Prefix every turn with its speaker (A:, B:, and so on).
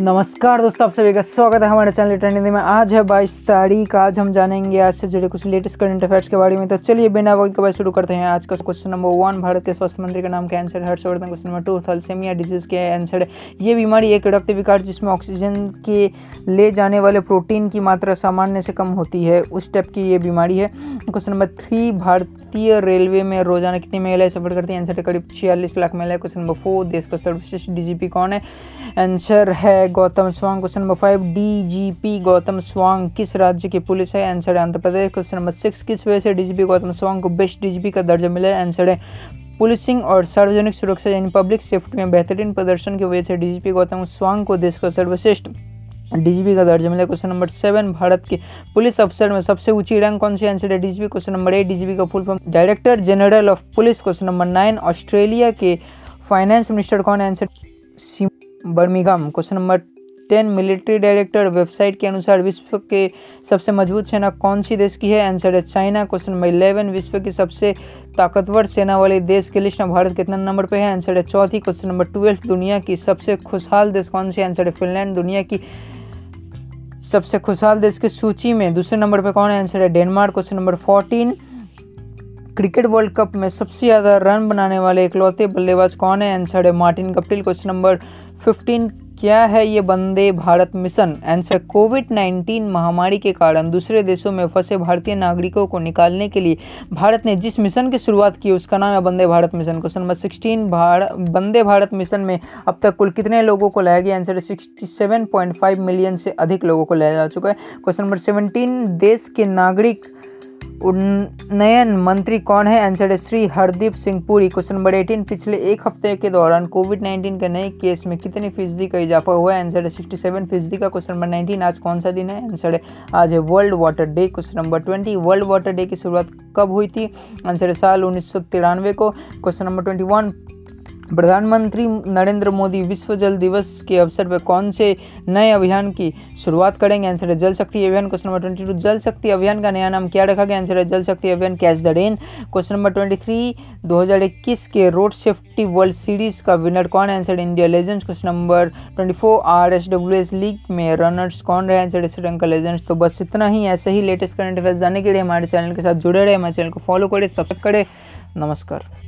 A: नमस्कार दोस्तों, आप सभी का स्वागत है हमारे चैनल ट्रेंडिंग में। आज है बाईस तारीख, आज हम जानेंगे आज से जुड़े कुछ लेटेस्ट करंट अफेयर्स के बारे में। तो चलिए, बिना वक्त के बाद शुरू करते हैं आज का क्वेश्चन नंबर वन भारत के स्वास्थ्य मंत्री का नाम क्या answer Harshvardhan. Question number two thalassaemia disease है? आंसर ये बीमारी एक रक्त विकार जिसमें ऑक्सीजन के ले जाने वाले प्रोटीन की मात्रा सामान्य से कम होती है। उस टाइप की ये बीमारी है। क्वेश्चन नंबर थ्री भारतीय रेलवे में रोज़ाना कितनी महिलाएँ सफ़र करती हैं? आंसर है करीब छियालीस लाख महिलाएँ। क्वेश्चन नंबर फोर देश का सर्वश्रेष्ठ डीजीपी कौन है? आंसर है Gautam Sawang, question number five DGP Gautam Sawang किस राज्य की पुलिस है? आंसर है Andhra Pradesh question number six, किस वजह से डीजीपी गौतम स्वांग को बेस्ट डीजीपी का दर्जा मिला है? आंसर है, पुलिसिंग और सार्वजनिक सुरक्षा यानी पब्लिक सेफ्टी में बेहतरीन प्रदर्शन की वजह से डीजीपी गौतम स्वांग को देश का सर्वश्रेष्ठ डीजीपी का दर्जा मिला क्वेश्चन नंबर सेवन, भारत के पुलिस अफसर में सबसे ऊँची रैंक कौन सी आंसर है DGP question number eight DGP का full form director general of police question number nine Australia के फाइनेंस मिनिस्टर कौन answer Birmingham question number ten, military director website के अनुसार विश्व के सबसे मज़बूत सेना कौन सी देश की है? आंसर है चाइना। क्वेश्चन नंबर इलेवन, विश्व की सबसे ताकतवर सेना वाले देश की लिस्ट में भारत कितना नंबर पे है? आंसर है चौथी। क्वेश्चन नंबर ट्वेल्व, दुनिया की सबसे खुशहाल देश कौन सी आंसर है फिनलैंड। दुनिया की सबसे खुशहाल देश की सूची में दूसरे नंबर पर कौन है? आंसर है Denmark. Question number fourteen, cricket world cup में सबसे ज़्यादा रन बनाने वाले इकलौते बल्लेबाज कौन है? आंसर है Martin Guptill. Question number fifteen क्या है ये Vande Bharat mission? Answer covid 19 महामारी के कारण दूसरे देशों में फंसे भारतीय नागरिकों को निकालने के लिए भारत ने जिस मिशन की शुरुआत की, उसका नाम है Vande Bharat mission. Question number sixteen Vande Bharat mission में अब तक कुल कितने लोगों को लाया गया? आंसर है sixty seven point five million से अधिक लोगों को लाया जा चुका है। क्वेश्चन नंबर सेवनटीन देश के नागरिक उन्नयन मंत्री कौन है? आंसर है Shri Hardeep Singh Puri. Question number eighteen पिछले एक हफ़्ते के दौरान कोविड नाइन्टीन के नए केस में कितने फ़ीसदी का इजाफा हुआ है? आंसर है सिक्सटी सेवन फ़ीसदी का। क्वेश्चन नंबर नाइनटीन आज कौन सा दिन है? आंसर है, आज है world water day question number twenty world water day की शुरुआत कब हुई थी? आंसर है साल उन्नीस सौ तिरानवे को। क्वेश्चन नंबर ट्वेंटी वन प्रधानमंत्री नरेंद्र मोदी विश्व जल दिवस के अवसर पर कौन से नए अभियान की शुरुआत करेंगे? आंसर है जल शक्ति अभियान क्वेश्चन नंबर ट्वेंटी टू जल शक्ति अभियान का नया नाम क्या रखा गया? आंसर है Jal Shakti Abhiyan catch the rain question number twenty three दो हज़ार इक्कीस के रोड सेफ्टी वर्ल्ड सीरीज़ का विनर कौन है? Answer India legends question number twenty four R S W S league में रनर्स कौन रहे? आंसर है श्रीलंका लेजेंड्स तो बस इतना ही, ऐसे ही लेटेस्ट करंट अफेयर्स जानने के लिए हमारे चैनल के साथ जुड़े रहे, हमारे चैनल को फॉलो करें सब्सक्राइब करें. नमस्कार.